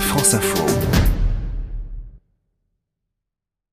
France Info.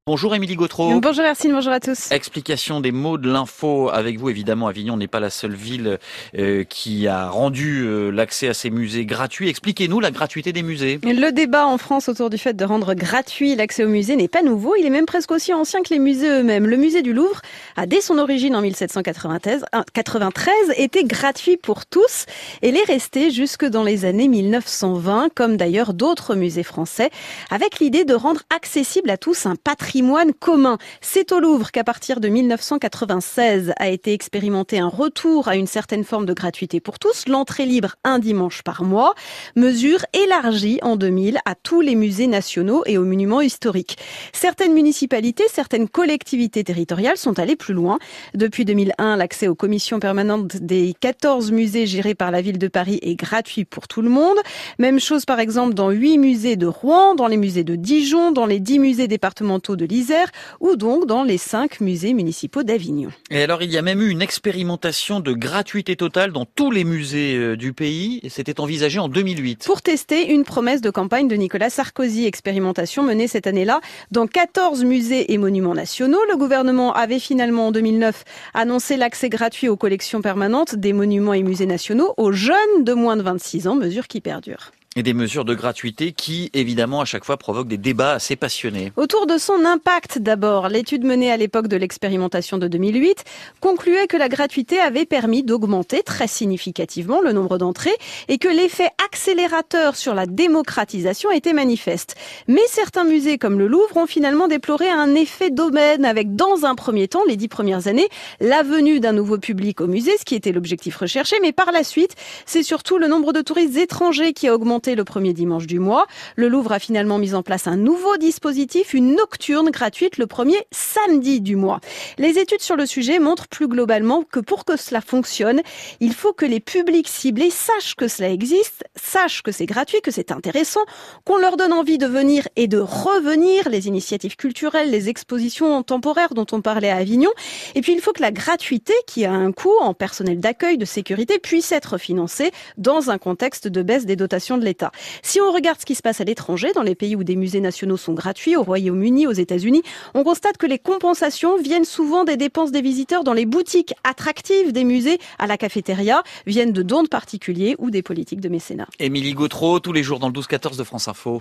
Bonjour Émilie Gautreau. Bonjour Hercine, bonjour à tous. Explication des mots de l'info avec vous. Évidemment, Avignon n'est pas la seule ville euh, qui a rendu euh, l'accès à ces musées gratuits. Expliquez-nous la gratuité des musées. Le débat en France autour du fait de rendre gratuit l'accès aux musées n'est pas nouveau. Il est même presque aussi ancien que les musées eux-mêmes. Le musée du Louvre a, dès son origine en 1793, 93, été gratuit pour tous et l'est resté jusque dans les années 1920, comme d'ailleurs d'autres musées français, avec l'idée de rendre accessible à tous un patrimoine commun. C'est au Louvre qu'à partir de 1996 a été expérimenté un retour à une certaine forme de gratuité pour tous, l'entrée libre un dimanche par mois, mesure élargie en 2000 à tous les musées nationaux et aux monuments historiques. Certaines municipalités, certaines collectivités territoriales sont allées plus loin. Depuis 2001, l'accès aux commissions permanentes des 14 musées gérés par la ville de Paris est gratuit pour tout le monde. Même chose par exemple dans 8 musées de Rouen, dans les musées de Dijon, dans les 10 musées départementaux de de l'Isère ou donc dans les cinq musées municipaux d'Avignon. Et alors il y a même eu une expérimentation de gratuité totale dans tous les musées euh, du pays c'était envisagé en 2008. Pour tester une promesse de campagne de Nicolas Sarkozy, expérimentation menée cette année-là dans 14 musées et monuments nationaux. Le gouvernement avait finalement en 2009 annoncé l'accès gratuit aux collections permanentes des monuments et musées nationaux aux jeunes de moins de 26 ans, mesure qui perdure et des mesures de gratuité qui, évidemment, à chaque fois provoquent des débats assez passionnés. Autour de son impact, d'abord, l'étude menée à l'époque de l'expérimentation de 2008 concluait que la gratuité avait permis d'augmenter très significativement le nombre d'entrées et que l'effet accélérateur sur la démocratisation était manifeste. Mais certains musées comme le Louvre ont finalement déploré un effet domaine avec, dans un premier temps, les dix premières années, la venue d'un nouveau public au musée, ce qui était l'objectif recherché, mais par la suite, c'est surtout le nombre de touristes étrangers qui a augmenté le premier dimanche du mois. Le Louvre a finalement mis en place un nouveau dispositif, une nocturne gratuite le premier samedi du mois. Les études sur le sujet montrent plus globalement que pour que cela fonctionne, il faut que les publics ciblés sachent que cela existe, sachent que c'est gratuit, que c'est intéressant, qu'on leur donne envie de venir et de revenir, les initiatives culturelles, les expositions temporaires dont on parlait à Avignon. Et puis il faut que la gratuité, qui a un coût en personnel d'accueil, de sécurité, puisse être financée dans un contexte de baisse des dotations de l'État. Si on regarde ce qui se passe à l'étranger, dans les pays où des musées nationaux sont gratuits, au Royaume-Uni, aux États-Unis, on constate que les compensations viennent souvent des dépenses des visiteurs dans les boutiques attractives des musées, à la cafétéria, viennent de dons particuliers ou des politiques de mécénat. Émilie Gautreau, tous les jours dans le 12-14 de France Info.